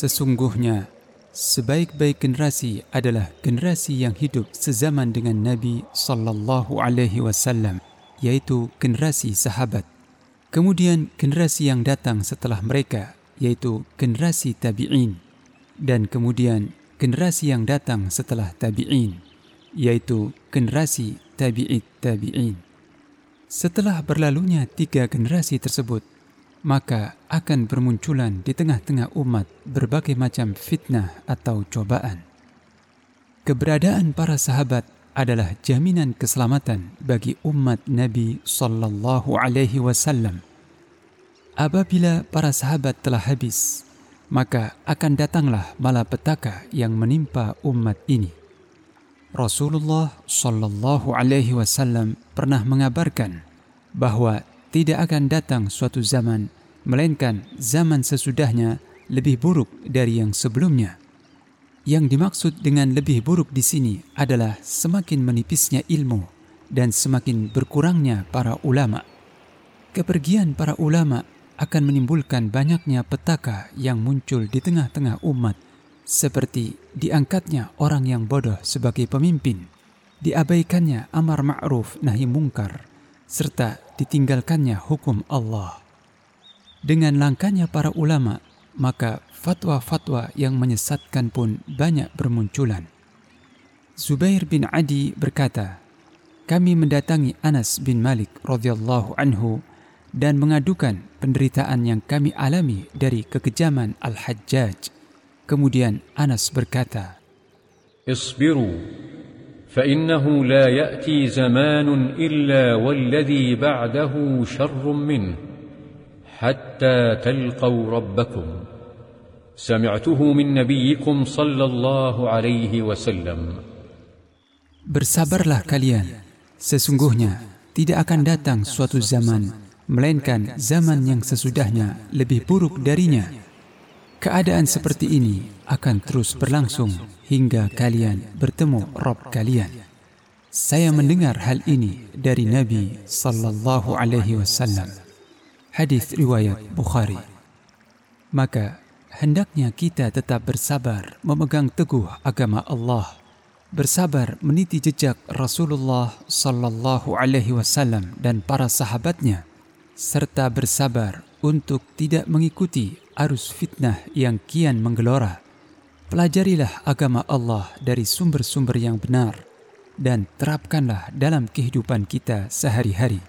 Sesungguhnya sebaik-baik generasi adalah generasi yang hidup sezaman dengan Nabi sallallahu alaihi wasallam, yaitu generasi sahabat. Kemudian generasi yang datang setelah mereka, yaitu generasi tabi'in. Dan kemudian generasi yang datang setelah tabi'in, yaitu generasi tabi'it tabi'in. Setelah berlalunya tiga generasi tersebut, maka akan bermunculan di tengah-tengah umat berbagai macam fitnah atau cobaan. Keberadaan para sahabat adalah jaminan keselamatan bagi umat Nabi sallallahu alaihi wasallam. Apabila para sahabat telah habis, maka akan datanglah malapetaka yang menimpa umat ini. Rasulullah sallallahu alaihi wasallam pernah mengabarkan bahwa tidak akan datang suatu zaman, melainkan zaman sesudahnya lebih buruk dari yang sebelumnya. Yang dimaksud dengan lebih buruk di sini adalah semakin menipisnya ilmu dan semakin berkurangnya para ulama. Kepergian para ulama akan menimbulkan banyaknya petaka yang muncul di tengah-tengah umat, seperti diangkatnya orang yang bodoh sebagai pemimpin, diabaikannya amar ma'ruf nahi mungkar, serta ditinggalkannya hukum Allah. Dengan langkahnya para ulama, maka fatwa-fatwa yang menyesatkan pun banyak bermunculan. Zubair bin Adi berkata, kami mendatangi Anas bin Malik radhiyallahu anhu dan mengadukan penderitaan yang kami alami dari kekejaman Al-Hajjaj. Kemudian Anas berkata, Isbiru فانه لا ياتي زمان الا والذي بعده شر منه حتى تلقوا ربكم سمعته من نبيكم صلى الله عليه وسلم Bersabarlah kalian, sesungguhnya tidak akan datang suatu zaman, melainkan zaman yang sesudahnya lebih buruk darinya. Keadaan seperti ini akan terus berlangsung hingga kalian bertemu Rabb kalian. Saya mendengar hal ini dari Nabi sallallahu alaihi wasallam. Hadis riwayat Bukhari. Maka hendaknya kita tetap bersabar memegang teguh agama Allah, bersabar meniti jejak Rasulullah sallallahu alaihi wasallam dan para sahabatnya serta bersabar untuk tidak mengikuti arus fitnah yang kian menggelora. Pelajarilah agama Allah dari sumber-sumber yang benar dan terapkanlah dalam kehidupan kita sehari-hari.